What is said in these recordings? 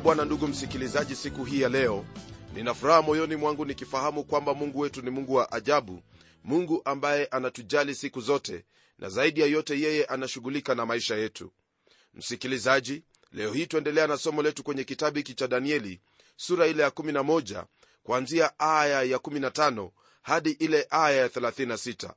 la bwana ndugu msikilizaji siku hii ya leo nina furaha moyoni mwangu nikifahamu kwamba mungu wetu ni mungu wa ajabu mungu ambaye anatujali siku zote na zaidi ya yote yeye anashughulika na maisha yetu. Msikilizaji leo hii tuendelea na somo letu kwenye kitabu hiki cha danieli sura ile ya 11 kuanzia aya ya 15 hadi ile aya ya 36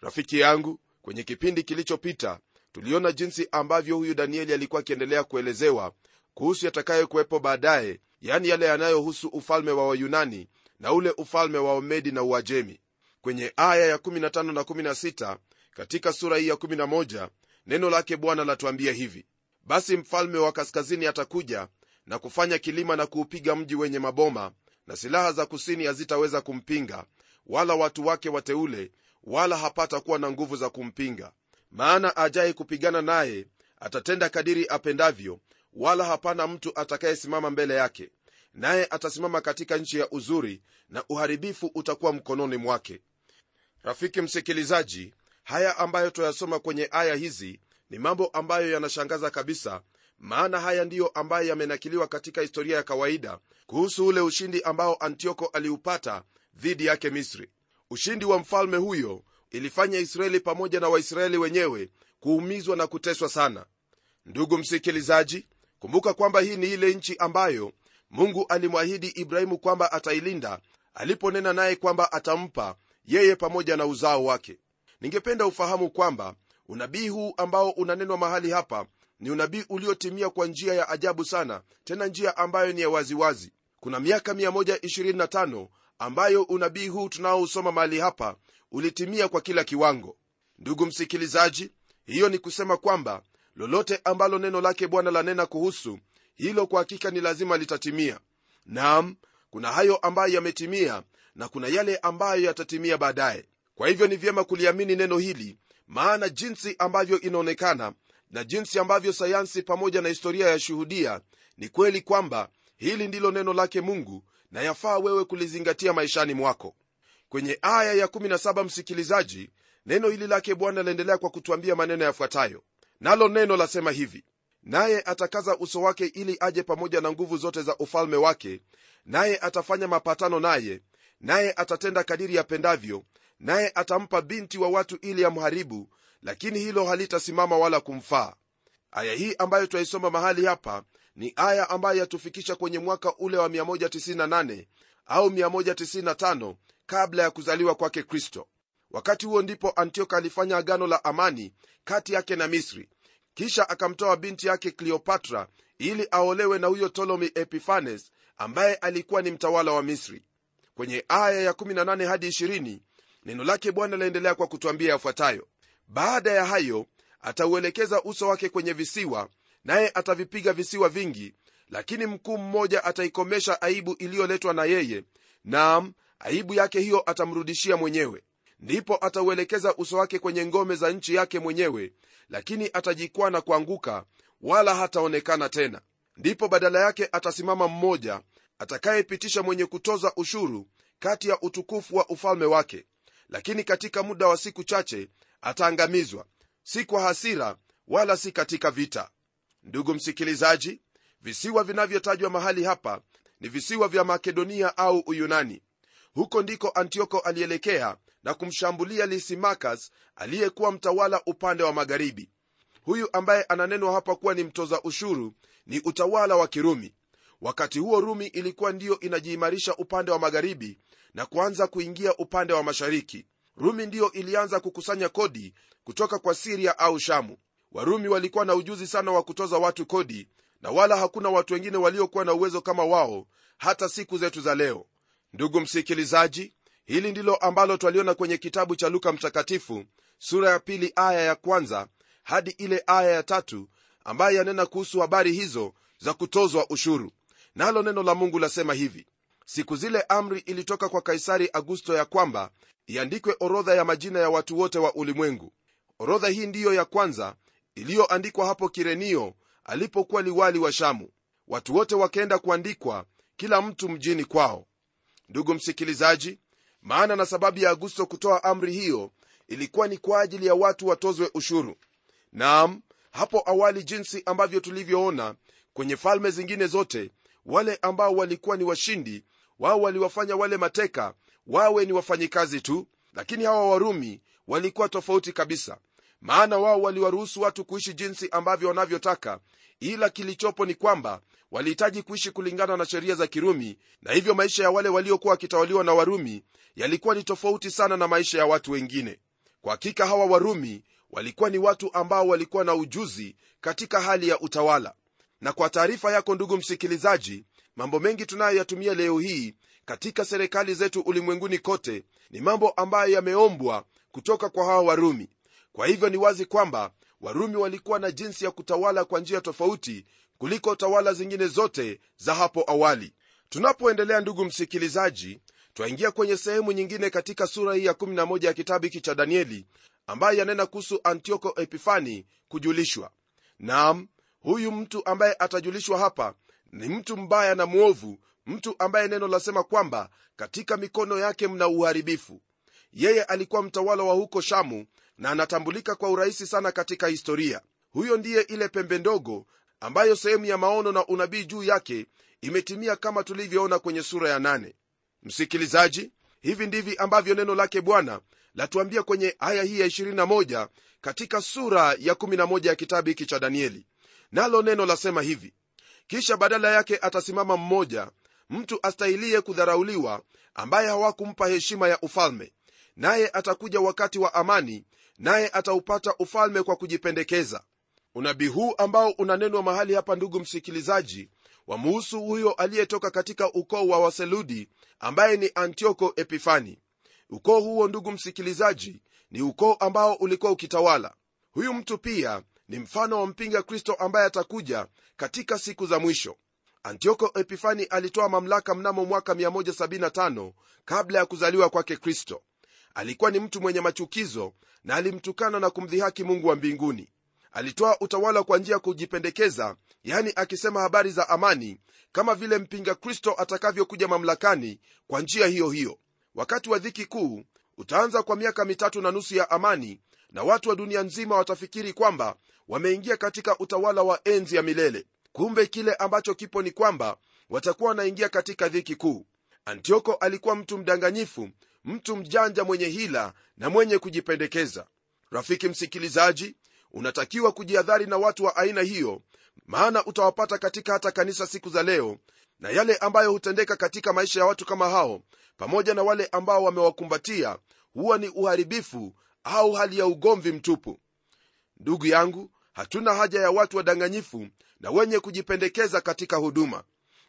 rafiki yangu kwenye kipindi kilichopita tuliona jinsi ambavyo huyu danieli alikuwa akiendelea kuelezewa kuhusu yatakayokuwepo baadaye yani yale yanayohusu ufalme wa wayunani na ule ufalme wa omedi na uajemi. Kwenye aya ya 15 na 16 katika sura hii ya 11 neno lake bwana latuambia hivi basi mfalme wa kaskazini atakuja na kufanya kilima na kuupiga mji wenye maboma na silaha za kusini hazitaweza kumpinga wala watu wake wateule wala hapata kuwa na nguvu za kumpinga. Maana ajaye kupigana naye atatenda kadiri apendavyo wala hapana mtu atakayesimama mbele yake naye atasimama katika nchi ya uzuri na uharibifu utakuwa mkononi mwake. Rafiki msikilizaji haya ambayo tuyasoma kwenye aya hizi ni mambo ambayo yanashangaza kabisa maana haya ndiyo ambayo yamenakiliwa katika historia ya kawaida kuhusu ule ushindi ambao antioko aliupata dhidi yake misri. Ushindi wa mfalme huyo ilifanya israeli pamoja na waisraeli wenyewe kuumizwa na kuteswa sana. Ndugu msikilizaji kumbuka kwamba hii ni ile nchi ambayo mungu alimwahidi ibrahimu kwamba atailinda aliponena naye kwamba atampa yeye pamoja na uzao wake. Ningependa ufahamu kwamba unabii huu ambao unanenwa mahali hapa ni unabii uliotimia kwa njia ya ajabu sana tena njia ambayo ni ya waziwazi. Kuna miaka 125 ambayo unabii huu tunaousoma mahali hapa ulitimia kwa kila kiwango. Ndugu msikilizaji hiyo ni kusema kwamba lolote ambalo neno lake bwana lanena kuhusu hilo kwa hakika ni lazima litatimia. Nam kuna hayo ambayo yametimia na kuna yale ambayo yatatimia baadaye. Kwa hivyo ni vyema kuliamini neno hili maana jinsi ambavyo inaonekana na jinsi ambavyo sayansi pamoja na historia ya shuhudia ni kweli kwamba hili ndilo neno lake mungu na yafaa wewe kulizingatia maishani mwako. Kwenye aya ya17 msikilizaji neno hili lake bwana laendelea kwa kutuambia maneno yafuatayo nalo neno lasema hivi naye atakaza uso wake ili aje pamoja na nguvu zote za ufalme wake naye atafanya mapatano naye naye atatenda kadiri yapendavyo naye atampa binti wa watu ili amharibu lakini hilo halitasimama wala kumfaa. Aya hii ambayo twaisoma mahali hapa ni aya ambayo yatufikisha kwenye mwaka ule wa 198 au 195 kabla ya kuzaliwa kwake kristo wakati huo ndipo antioka alifanya agano la amani kati yake na misri. Kisha akamtoa binti yake kleopatra ili aolewe na huyo ptolomi epifanes ambaye alikuwa ni mtawala wa misri. Kwenye aya ya18 hadi 20 neno lake bwana laendelea kwa kutwambia yafuatayo. Baada ya hayo atauelekeza uso wake kwenye visiwa naye atavipiga visiwa vingi lakini mkuu mmoja ataikomesha aibu iliyoletwa na yeye nam aibu yake hiyo atamrudishia mwenyewe ndipo atauelekeza uso wake kwenye ngome za nchi yake mwenyewe lakini atajikwaa na kuanguka wala hataonekana tena. Ndipo badala yake atasimama mmoja atakayepitisha mwenye kutoza ushuru kati ya utukufu wa ufalme wake. Lakini katika muda wa siku chache ataangamizwa si kwa hasira wala si katika vita. Ndugu msikilizaji visiwa vinavyotajwa mahali hapa ni visiwa vya makedonia au uyunani. Huko ndiko antioko alielekea na kumshambulia lisimakas aliyekuwa mtawala upande wa magharibi. Huyu ambaye ananenwa hapa kuwa ni mtoza ushuru ni utawala wa kirumi. Wakati huo rumi ilikuwa ndiyo inajiimarisha upande wa magharibi na kuanza kuingia upande wa mashariki. Rumi ndiyo ilianza kukusanya kodi kutoka kwa siria au shamu. Warumi walikuwa na ujuzi sana wa kutoza watu kodi na wala hakuna watu wengine waliokuwa na uwezo kama wao hata siku zetu za leo. Ndugu msikilizaji hili ndilo ambalo twaliona kwenye kitabu cha luka mtakatifu sura ya pili aya ya kwanza hadi ile aya ya tatu ambaye yanena kuhusu habari hizo za kutozwa ushuru. Nalo neno la mungu lasema hivi siku zile amri ilitoka kwa kaisari augusto ya kwamba iandikwe orodha ya majina ya watu wote wa ulimwengu. Orodha hii ndiyo ya kwanza iliyoandikwa hapo kirenio alipokuwa liwali wa shamu. Watu wote wakaenda kuandikwa kila mtu mjini kwao. Ndugu msikilizaji maana na sababu ya augusto kutoa amri hiyo ilikuwa ni kwa ajili ya watu watozwe ushuru. Naam hapo awali jinsi ambavyo tulivyoona kwenye falme zingine zote wale ambao walikuwa ni washindi wao waliwafanya wale mateka wawe ni wafanyikazi tu lakini hawa warumi walikuwa tofauti kabisa maana wao waliwaruhusu watu kuishi jinsi ambavyo wanavyotaka ila kilichopo ni kwamba walihitaji kuishi kulingana na sheria za kirumi na hivyo maisha ya wale waliokuwa wakitawaliwa na warumi yalikuwa ni tofauti sana na maisha ya watu wengine. Kwa hakika hawa warumi walikuwa ni watu ambao walikuwa na ujuzi katika hali ya utawala. Na kwa taarifa yako ndugu msikilizaji mambo mengi tunayoyatumia leo hii katika serikali zetu ulimwenguni kote ni mambo ambayo yameombwa kutoka kwa hawa warumi kwa hivyo ni wazi kwamba warumi walikuwa na jinsi ya kutawala kwa njia tofauti kuliko tawala zingine zote za hapo awali. Tunapoendelea ndugu msikilizaji twaingia kwenye sehemu nyingine katika sura hii ya 11 ya kitabu hiki cha danieli ambaye yanena kuhusu antioko epifani kujulishwa. Nam huyu mtu ambaye atajulishwa hapa ni mtu mbaya na mwovu mtu ambaye neno lasema kwamba katika mikono yake mna uharibifu. Yeye alikuwa mtawala wa huko shamu na anatambulika kwa urahisi sana katika historia. Huyo ndiye ile pembe ndogo ambayo sehemu ya maono na unabii juu yake imetimia kama tulivyoona kwenye sura ya nane. Msikilizaji hivi ndivi ambavyo neno lake bwana latuambia kwenye aya hii ya 21 katika sura ya 11 ya kitabu hiki cha danieli. Nalo neno lasema hivi kisha badala yake atasimama mmoja mtu astahilie kudharauliwa ambaye hawakumpa heshima ya ufalme. Naye atakuja wakati wa amani naye ataupata ufalme kwa kujipendekeza. Unabii huu ambao unanenwa mahali hapa ndugu msikilizaji wamuhusu huyo aliyetoka katika ukoo wa waseludi ambaye ni antioko epifani. Ukoo huo ndugu msikilizaji ni ukoo ambao ulikuwa ukitawala. Huyu mtu pia ni mfano wa mpinga kristo ambaye atakuja katika siku za mwisho. Antioko epifani alitoa mamlaka mnamo mwaka 175 kabla ya kuzaliwa kwake kristo alikuwa ni mtu mwenye machukizo na alimtukana na kumdhihaki mungu wa mbinguni. Alitoa utawala kwa njia ya kujipendekeza yani akisema habari za amani kama vile mpinga kristo atakavyokuja mamlakani kwa njia hiyo hiyo. Wakati wa dhiki kuu utaanza kwa miaka mitatu na nusu ya amani na watu wa dunia nzima watafikiri kwamba wameingia katika utawala wa enzi ya milele. Kumbe kile ambacho kipo ni kwamba watakuwa wanaingia katika dhiki kuu. Antioko alikuwa mtu mdanganyifu mtu mjanja mwenye hila na mwenye kujipendekeza. Rafiki msikilizaji unatakiwa kujihadhari na watu wa aina hiyo maana utawapata katika hata kanisa siku za leo na yale ambayo hutendeka katika maisha ya watu kama hao pamoja na wale ambao wamewakumbatia huwa ni uharibifu au hali ya ugomvi mtupu. Ndugu yangu hatuna haja ya watu wadanganyifu na wenye kujipendekeza katika huduma.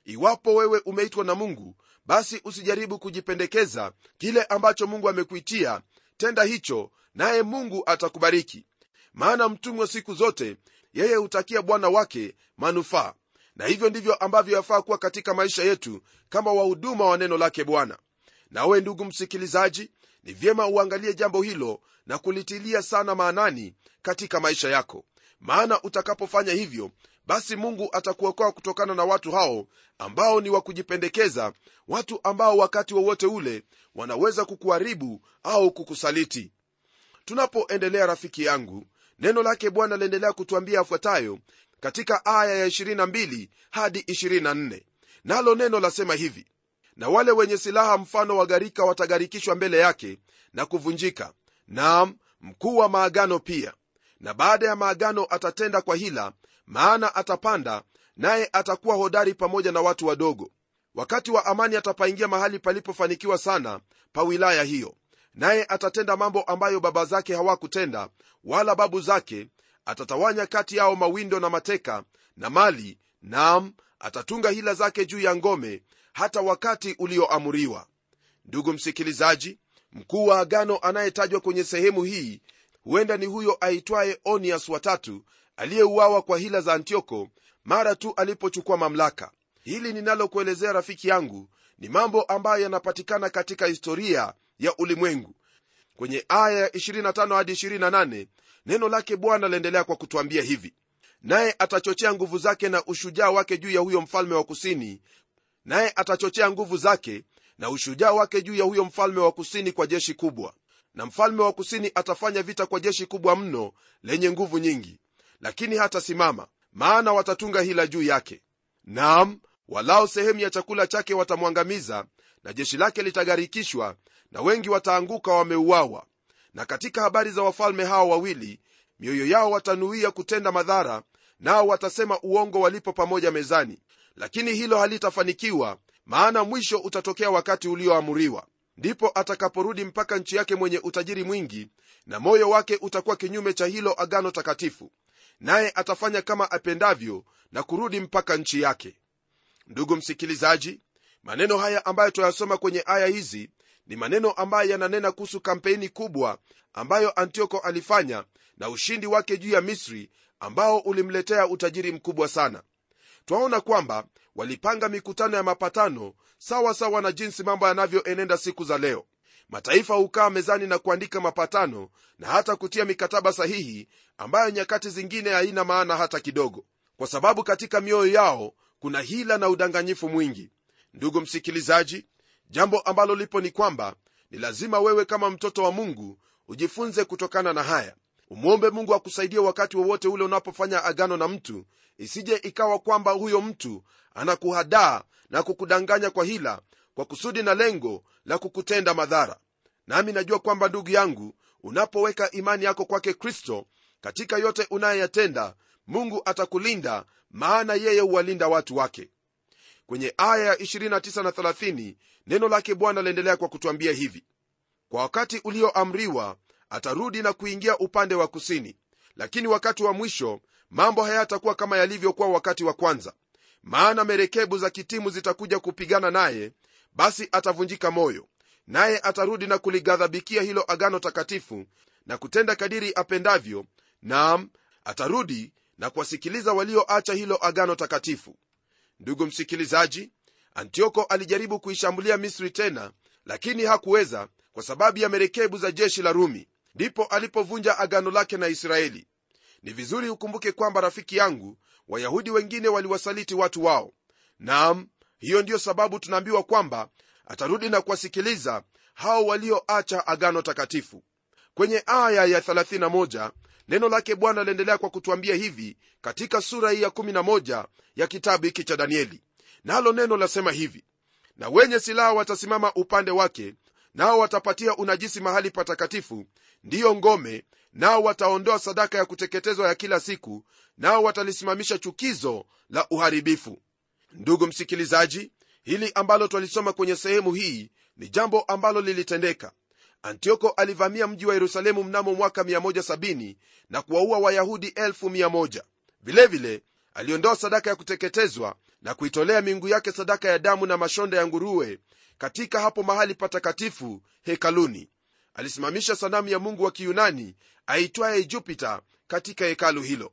Iwapo wewe umeitwa na mungu basi usijaribu kujipendekeza kile ambacho mungu amekuitia. Tenda hicho naye mungu atakubariki. Maana mtumwa siku zote yeye hutakia bwana wake manufaa. Na hivyo ndivyo ambavyo yafaa kuwa katika maisha yetu kama wahuduma wa neno lake bwana. Nawe ndugu msikilizaji ni vyema uangalie jambo hilo na kulitilia sana maanani katika maisha yako. Maana utakapofanya hivyo basi mungu atakuokoa kutokana na watu hao ambao ni wa kujipendekeza. Watu ambao wakati wowote wa ule wanaweza kukuharibu au kukusaliti. Tunapoendelea rafiki yangu neno lake bwana liendelea kutuambia afuatayo katika aya ya 22 hadi 24 nalo neno lasema hivi na wale wenye silaha mfano wa gharika watagarikishwa mbele yake na kuvunjika. Naam mkuu wa maagano pia. Na baada ya maagano atatenda kwa hila maana atapanda naye atakuwa hodari pamoja na watu wadogo. Wakati wa amani atapaingia mahali palipofanikiwa sana pa wilaya hiyo naye atatenda mambo ambayo baba zake hawakutenda wala babu zake atatawanya kati yao mawindo na mateka na mali nam atatunga hila zake juu ya ngome hata wakati ulioamuriwa. Ndugu msikilizaji mkuu wa agano anayetajwa kwenye sehemu hii huenda ni huyo aitwaye onias watatu aliyeuawa kwa hila za antioko mara tu alipochukua mamlaka. Hili ninalokuelezea rafiki yangu ni mambo ambayo yanapatikana katika historia ya ulimwengu. Kwenye aya ya 25 hadi 28 neno lake bwana laendelea kwa kutwambia hivi. Naye atachochea nguvu zake na ushujaa wake juu ya huyo mfalme wa kusini. Naye atachochea nguvu zake na ushujaa wake juu ya huyo mfalme wa kusini kwa jeshi kubwa. Na mfalme wa kusini atafanya vita kwa jeshi kubwa mno lenye nguvu nyingi lakini hatasimama maana watatunga hila juu yake. Naam walao sehemu ya chakula chake watamwangamiza na jeshi lake litagharikishwa na wengi wataanguka wameuawa. Na katika habari za wafalme hao wawili mioyo yao watanuia kutenda madhara nao watasema uongo walipo pamoja mezani. Lakini hilo halitafanikiwa maana mwisho utatokea wakati ulioamuriwa. Ndipo atakaporudi mpaka nchi yake mwenye utajiri mwingi na moyo wake utakuwa kinyume cha hilo agano takatifu naye atafanya kama apendavyo na kurudi mpaka nchi yake. Ndugu msikilizaji maneno haya ambayo tuyasoma kwenye aya hizi ni maneno ambayo yananena kuhusu kampeni kubwa ambayo antioko alifanya na ushindi wake juu ya misri ambao ulimletea utajiri mkubwa sana. Twaona kwamba walipanga mikutano ya mapatano sawa sawa na jinsi mambo yanavyoenenda siku za leo mataifa hukaa mezani na kuandika mapatano na hata kutia mikataba sahihi ambayo nyakati zingine haina maana hata kidogo. Kwa sababu katika mioyo yao kuna hila na udanganyifu mwingi. Ndugu msikilizaji jambo ambalo lipo ni kwamba ni lazima wewe kama mtoto wa mungu ujifunze kutokana na haya. Umwombe mungu akusaidie wakati wowote ule unapofanya agano na mtu isije ikawa kwamba huyo mtu anakuhadaa na kukudanganya kwa hila kwa kusudi na lengo la kukutenda madhara. Nami najua kwamba ndugu yangu unapoweka imani yako kwake kristo katika yote unayoyatenda mungu atakulinda maana yeye huwalinda watu wake. Kwenye aya ya 29 na 30 neno lake bwana laendelea kwa kutwambia hivi kwa wakati ulioamriwa atarudi na kuingia upande wa kusini. Lakini wakati wa mwisho mambo hayatakuwa kama yalivyokuwa wakati wa kwanza maana merekebu za kitimu zitakuja kupigana naye basi atavunjika moyo. Naye atarudi na kulighadhabikia hilo agano takatifu na kutenda kadiri apendavyo naam atarudi na kuwasikiliza walioacha hilo agano takatifu. Ndugu msikilizaji antioko alijaribu kuishambulia misri tena lakini hakuweza kwa sababu ya merekebu za jeshi la rumi. Ndipo alipovunja agano lake na israeli. Ni vizuri ukumbuke kwamba rafiki yangu wayahudi wengine waliwasaliti watu wao. Nam hiyo ndiyo sababu tunaambiwa kwamba atarudi na kuwasikiliza hao walioacha agano takatifu. Kwenye aya ya 31 neno lake bwana aliendelea kwa kutuambia hivi katika sura hii ya 11 ya kitabu hiki cha danieli. Nalo neno lasema hivi na wenye silaha watasimama upande wake nao watapatia unajisi mahali patakatifu ndiyo ngome nao wataondoa sadaka ya kuteketezwa ya kila siku nao watalisimamisha chukizo la uharibifu. Ndugu msikilizaji hili ambalo twalisoma kwenye sehemu hii ni jambo ambalo lilitendeka. Antioko alivamia mji wa yerusalemu mnamo mwaka 170 na kuwaua wayahudi 1 vilevile aliondoa sadaka ya kuteketezwa na kuitolea miungu yake sadaka ya damu na mashonda ya nguruwe katika hapo mahali patakatifu hekaluni. Alisimamisha sanamu ya mungu wa kiyunani aitwaye jupita katika hekalu hilo.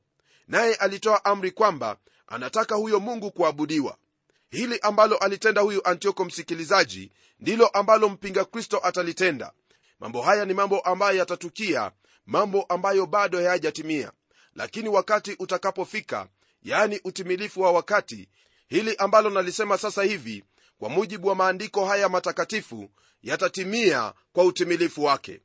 Naye alitoa amri kwamba anataka huyo mungu kuabudiwa. Hili ambalo alitenda huyu antioko msikilizaji ndilo ambalo mpinga kristo atalitenda. Mambo haya ni mambo ambayo yatatukia mambo ambayo bado hayajatimia. Lakini wakati utakapofika yaani utimilifu wa wakati hili ambalo nalisema sasa hivi kwa mujibu wa maandiko haya matakatifu yatatimia kwa utimilifu wake.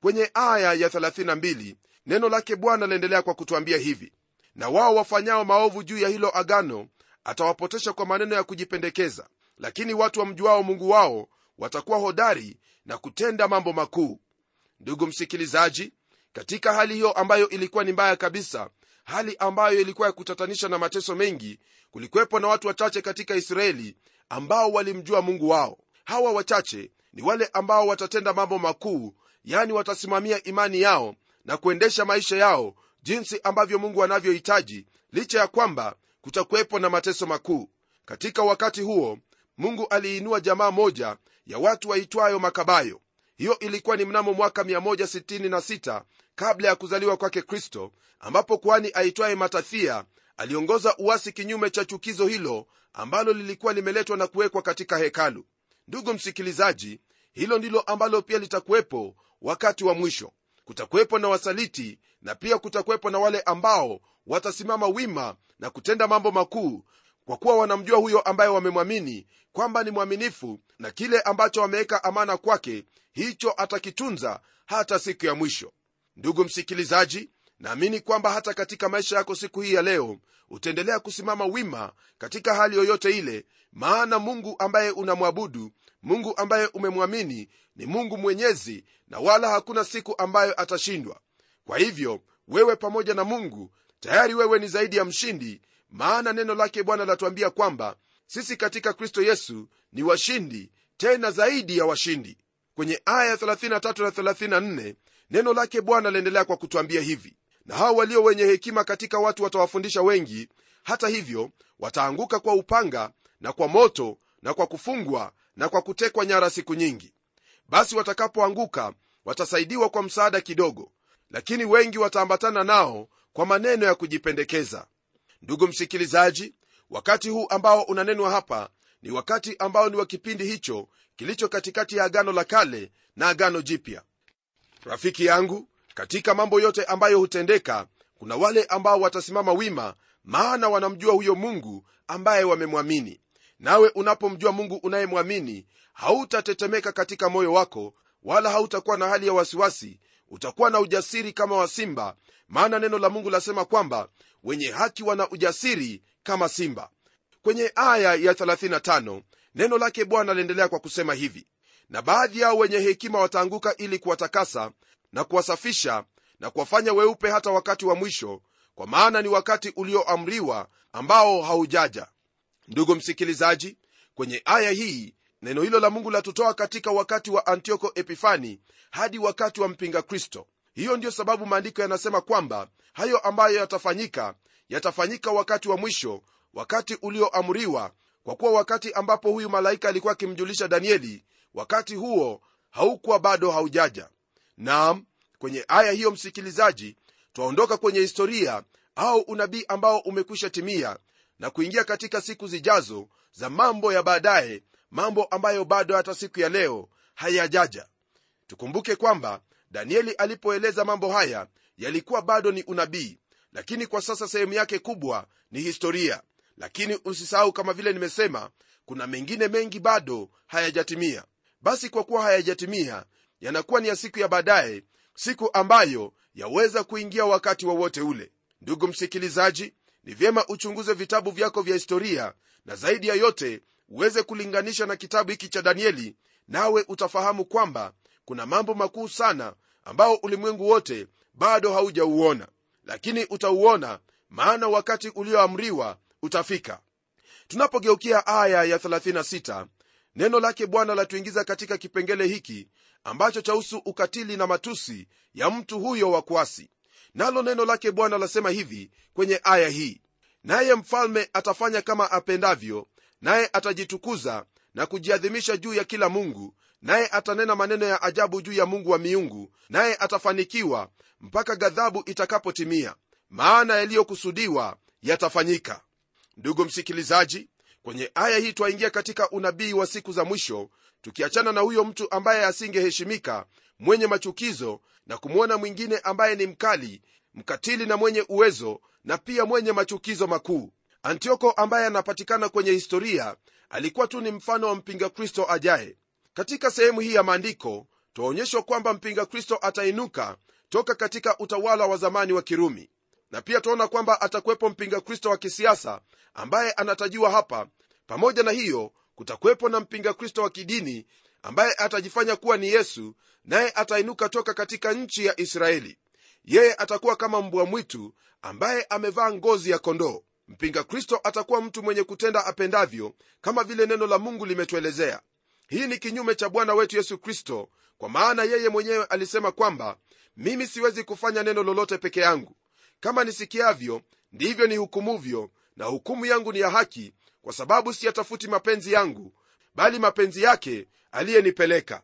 Kwenye aya ya 32 neno lake bwana laendelea kwa kutwambia hivi na wao wafanyao maovu juu ya hilo agano atawapotesha kwa maneno ya kujipendekeza lakini watu wamjuao mungu wao watakuwa hodari na kutenda mambo makuu. Ndugu msikilizaji katika hali hiyo ambayo ilikuwa ni mbaya kabisa hali ambayo ilikuwa ya kutatanisha na mateso mengi kulikuwepo na watu wachache katika israeli ambao walimjua mungu wao. Hawa wachache ni wale ambao watatenda mambo makuu yani watasimamia imani yao na kuendesha maisha yao jinsi ambavyo mungu anavyohitaji licha ya kwamba kutakuwepo na mateso makuu. Katika wakati huo mungu aliinua jamaa moja ya watu waitwayo makabayo. Hiyo ilikuwa ni mnamo mwaka 166 kabla ya kuzaliwa kwake kristo ambapo kwani aitwaye matathia aliongoza uasi kinyume cha chukizo hilo ambalo lilikuwa limeletwa na kuwekwa katika hekalu. Ndugu msikilizaji hilo ndilo ambalo pia litakuwepo wakati wa mwisho. Kutakuwepo na wasaliti na pia kutakuwepo na wale ambao watasimama wima na kutenda mambo makuu kwa kuwa wanamjua huyo ambaye wamemwamini kwamba ni mwaminifu na kile ambacho wameweka amana kwake hicho atakitunza hata siku ya mwisho. Ndugu msikilizaji naamini kwamba hata katika maisha yako siku hii ya leo utaendelea kusimama wima katika hali yoyote ile maana mungu ambaye unamwabudu mungu ambaye umemwamini ni mungu mwenyezi na wala hakuna siku ambayo atashindwa. Kwa hivyo wewe pamoja na mungu tayari wewe ni zaidi ya mshindi maana neno lake bwana latuambia kwamba sisi katika kristo yesu ni washindi tena zaidi ya washindi. Kwenye aya 33 na 34 neno lake bwana laendelea kwa kutwambia hivi na hao walio wenye hekima katika watu watawafundisha wengi. Hata hivyo wataanguka kwa upanga na kwa moto na kwa kufungwa na kwa kutekwa nyara siku nyingi. Basi watakapoanguka watasaidiwa kwa msaada kidogo lakini wengi wataambatana nao kwa maneno ya kujipendekeza. Ndugu msikilizaji wakati huu ambao unanenwa hapa ni wakati ambao ni wa kipindi hicho kilicho katikati ya agano la kale na agano jipya. Rafiki yangu katika mambo yote ambayo hutendeka kuna wale ambao watasimama wima maana wanamjua huyo mungu ambaye wamemwamini. Nawe unapomjua mungu unayemwamini hautatetemeka katika moyo wako wala hautakuwa na hali ya wasiwasi. Utakuwa na ujasiri kama wa simba maana neno la mungu lasema kwamba wenye haki wana ujasiri kama simba. Kwenye aya ya 35 neno lake bwana liendelea kwa kusema hivi na baadhi yao wenye hekima wataanguka ili kuwatakasa na kuwasafisha na kuwafanya weupe hata wakati wa mwisho kwa maana ni wakati ulioamriwa ambao haujaja. Ndugu msikilizaji kwenye aya hii neno hilo la mungu latutoa katika wakati wa antioko epifani hadi wakati wa mpinga kristo. Hiyo ndiyo sababu maandiko yanasema kwamba hayo ambayo yatafanyika yatafanyika wakati wa mwisho wakati ulioamriwa kwa kuwa wakati ambapo huyu malaika alikuwa akimjulisha danieli wakati huo haukuwa bado haujaja naam kwenye aya hiyo msikilizaji twaondoka kwenye historia au unabii ambao umekwisha timia na kuingia katika siku zijazo za mambo ya baadaye mambo ambayo bado hata siku ya leo hayajaja. Tukumbuke kwamba danieli alipoeleza mambo haya yalikuwa bado ni unabii lakini kwa sasa sehemu yake kubwa ni historia. Lakini usisahau kama vile nimesema kuna mengine mengi bado hayajatimia. Basi kwa kuwa hayajatimia yanakuwa ni ya siku ya baadaye siku ambayo yaweza kuingia wakati wowote wa ule. Ndugu msikilizaji ni vyema uchunguze vitabu vyako vya historia na zaidi ya yote uweze kulinganisha na kitabu hiki cha danieli nawe utafahamu kwamba kuna mambo makuu sana ambao ulimwengu wote bado haujauona. Lakini utauona maana wakati ulioamriwa utafika. Tunapogeukia aya ya 36 neno lake bwana latuingiza katika kipengele hiki ambacho chahusu ukatili na matusi ya mtu huyo wa kuasi. Nalo neno lake bwana lasema hivi kwenye aya hii naye mfalme atafanya kama apendavyo naye atajitukuza na kujiadhimisha juu ya kila mungu naye atanena maneno ya ajabu juu ya mungu wa miungu naye atafanikiwa mpaka ghadhabu itakapotimia. Maana yaliyokusudiwa yatafanyika. Ndugu msikilizaji kwenye aya hii twaingia katika unabii wa siku za mwisho tukiachana na huyo mtu ambaye asingeheshimika mwenye machukizo na kumwona mwingine ambaye ni mkali mkatili na mwenye uwezo na pia mwenye machukizo makuu. Antioko ambaye anapatikana kwenye historia alikuwa tu ni mfano wa mpinga kristo ajaye. Katika sehemu hii ya maandiko twaonyeshwa kwamba mpinga kristo atainuka toka katika utawala wa zamani wa kirumi. Na pia twaona kwamba atakuwepo mpinga kristo wa kisiasa ambaye anatajiwa hapa. Pamoja na hiyo kutakuwepo na mpinga kristo wa kidini ambaye atajifanya kuwa ni yesu naye atainuka toka katika nchi ya israeli. Yeye atakuwa kama mbwa mwitu ambaye amevaa ngozi ya kondoo. Mpinga kristo atakuwa mtu mwenye kutenda apendavyo kama vile neno la mungu limetuelezea. Hii ni kinyume cha bwana wetu yesu kristo kwa maana yeye mwenyewe alisema kwamba mimi siwezi kufanya neno lolote peke yangu. Kama nisikiavyo ndivyo nihukumuvyo na hukumu yangu ni ya haki kwa sababu siyatafuti mapenzi yangu bali mapenzi yake aliyenipeleka.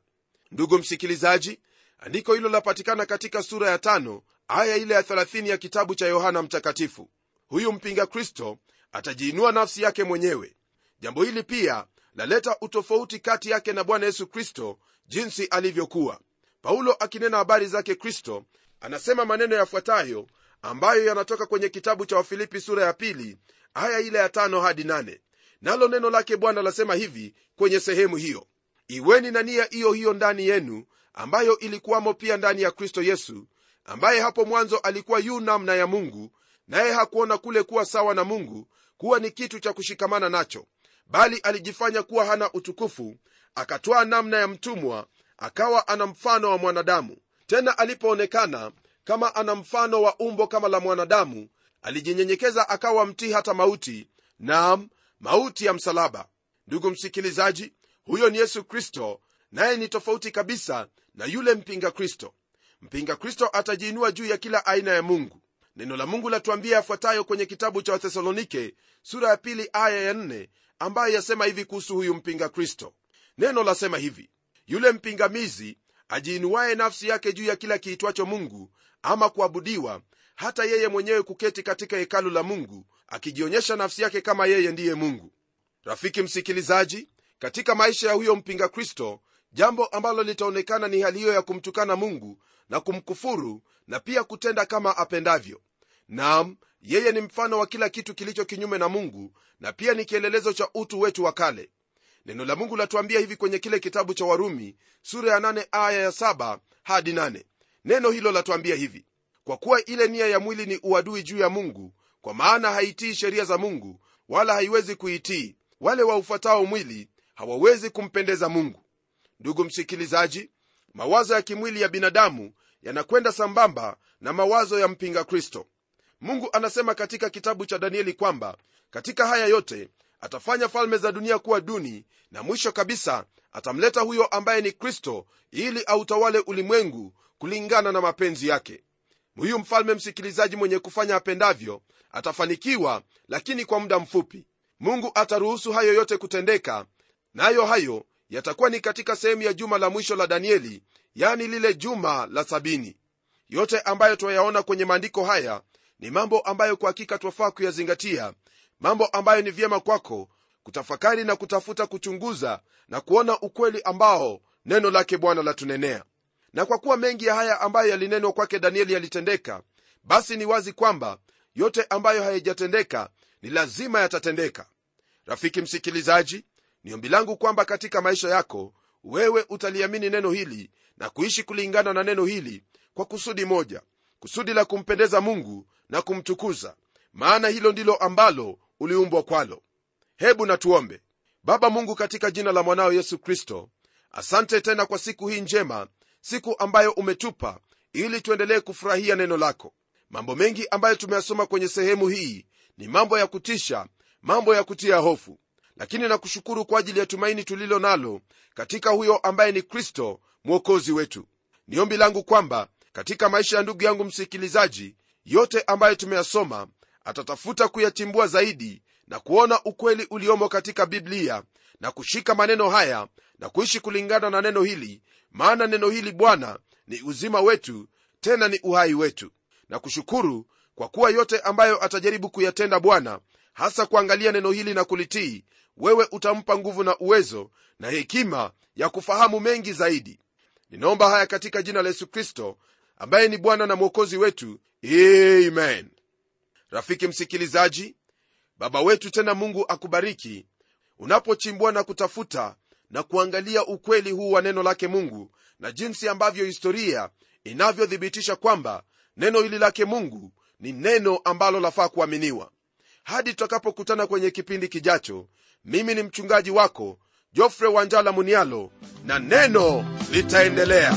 Ndugu msikilizaji andiko hilo lapatikana katika sura ya tano aya ile ya 30 ya kitabu cha yohana mtakatifu. Huyu mpinga kristo atajiinua nafsi yake mwenyewe. Jambo hili pia laleta utofauti kati yake na bwana yesu kristo jinsi alivyokuwa. Paulo akinena habari zake kristo anasema maneno yafuatayo ambayo yanatoka kwenye kitabu cha wafilipi sura ya pili aya ile ya tano hadi nane. Nalo neno lake bwana lasema hivi kwenye sehemu hiyo. Iweni na nia hiyo hiyo ndani yenu ambayo ilikuwamo pia ndani ya kristo yesu ambaye hapo mwanzo alikuwa yu namna ya mungu naye hakuona kule kuwa sawa na mungu kuwa ni kitu cha kushikamana nacho bali alijifanya kuwa hana utukufu akatwaa namna ya mtumwa akawa ana mfano wa mwanadamu. Tena alipoonekana kama ana mfano wa umbo kama la mwanadamu alijinyenyekeza akawa mtii hata mauti nam mauti ya msalaba. Ndugu msikilizaji huyo ni yesu kristo naye ni tofauti kabisa na yule mpinga kristo. Mpinga kristo atajiinua juu ya kila aina ya mungu. Neno la mungu latuambia yafuatayo kwenye kitabu cha wathesalonike sura ya pili aya ya nne ambayo yasema hivi kuhusu huyu mpinga kristo. Neno lasema hivi yule mpingamizi ajiinuaye nafsi yake juu ya kila kiitwacho mungu ama kuabudiwa hata yeye mwenyewe kuketi katika hekalu la mungu akijionyesha nafsi yake kama yeye ndiye mungu. Rafiki msikilizaji katika maisha ya huyo mpinga kristo jambo ambalo litaonekana ni hali hiyo ya kumtukana mungu na kumkufuru na pia kutenda kama apendavyo. Nam yeye ni mfano wa kila kitu kilicho kinyume na mungu na pia ni kielelezo cha utu wetu wa kale. Neno la mungu latuambia hivi kwenye kile kitabu cha warumi sura ya 8 aya ya 7 hadi 8 neno hilo latuambia hivi kwa kuwa ile nia ya mwili ni uadui juu ya mungu kwa maana haitii sheria za mungu wala haiwezi kuitii. Wale waufuatao mwili hawawezi kumpendeza mungu. Ndugu msikilizaji mawazo ya kimwili ya binadamu yanakwenda sambamba na mawazo ya mpinga kristo. Mungu anasema katika kitabu cha danieli kwamba katika haya yote atafanya falme za dunia kuwa duni na mwisho kabisa atamleta huyo ambaye ni kristo ili autawale ulimwengu kulingana na mapenzi yake huyu mfalme msikilizaji mwenye kufanya apendavyo atafanikiwa lakini kwa muda mfupi. Mungu ataruhusu hayo yote kutendeka nayo na hayo yatakuwa ni katika sehemu ya juma la mwisho la danieli yani lile juma la sabini. Yote ambayo twayaona kwenye maandiko haya ni mambo ambayo kwa hakika twafaa kuyazingatia mambo ambayo ni vyema kwako kutafakari na kutafuta kuchunguza na kuona ukweli ambao neno lake bwana latunenea na kwa kuwa mengi ya haya ambayo yalinenwa kwake danieli yalitendeka basi ni wazi kwamba yote ambayo hayajatendeka ni lazima yatatendeka. Rafiki msikilizaji ni ombi langu kwamba katika maisha yako wewe utaliamini neno hili na kuishi kulingana na neno hili kwa kusudi moja kusudi la kumpendeza mungu na kumtukuza maana hilo ndilo ambalo uliumbwa kwalo. Hebu natuombe baba mungu katika jina la mwanao yesu kristo asante tena kwa siku hii njema siku ambayo umetupa ili tuendelee kufurahia neno lako. Mambo mengi ambayo tumeyasoma kwenye sehemu hii ni mambo ya kutisha mambo ya kutia hofu. Lakini nakushukuru kwa ajili ya tumaini tulilo nalo katika huyo ambaye ni kristo mwokozi wetu. Ni ombi langu kwamba katika maisha ya ndugu yangu msikilizaji yote ambayo tumeyasoma atatafuta kuyatimbua zaidi na kuona ukweli uliomo katika biblia na kushika maneno haya na kuishi kulingana na neno hili maana neno hili bwana ni uzima wetu tena ni uhai wetu. Na kushukuru kwa kuwa yote ambayo atajaribu kuyatenda bwana hasa kuangalia neno hili na kulitii wewe utampa nguvu na uwezo na hekima ya kufahamu mengi zaidi. Ninaomba haya katika jina la yesu kristo ambaye ni bwana na mwokozi wetu. Amen. Rafiki msikilizaji baba wetu tena mungu akubariki. Unapochimbua na kutafuta na kuangalia ukweli huu wa neno lake mungu na jinsi ambavyo historia inavyothibitisha kwamba neno hili lake mungu ni neno ambalo lafaa kuaminiwa. Hadi tutakapokutana kwenye kipindi kijacho mimi ni mchungaji wako jofre wanjala munialo na neno litaendelea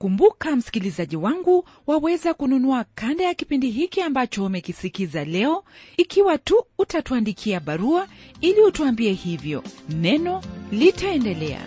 kumbuka msikilizaji wangu waweza kununua kanda ya kipindi hiki ambacho umekisikiza leo. Ikiwa tu utatuandikia barua ili utuambie hivyo. Neno litaendelea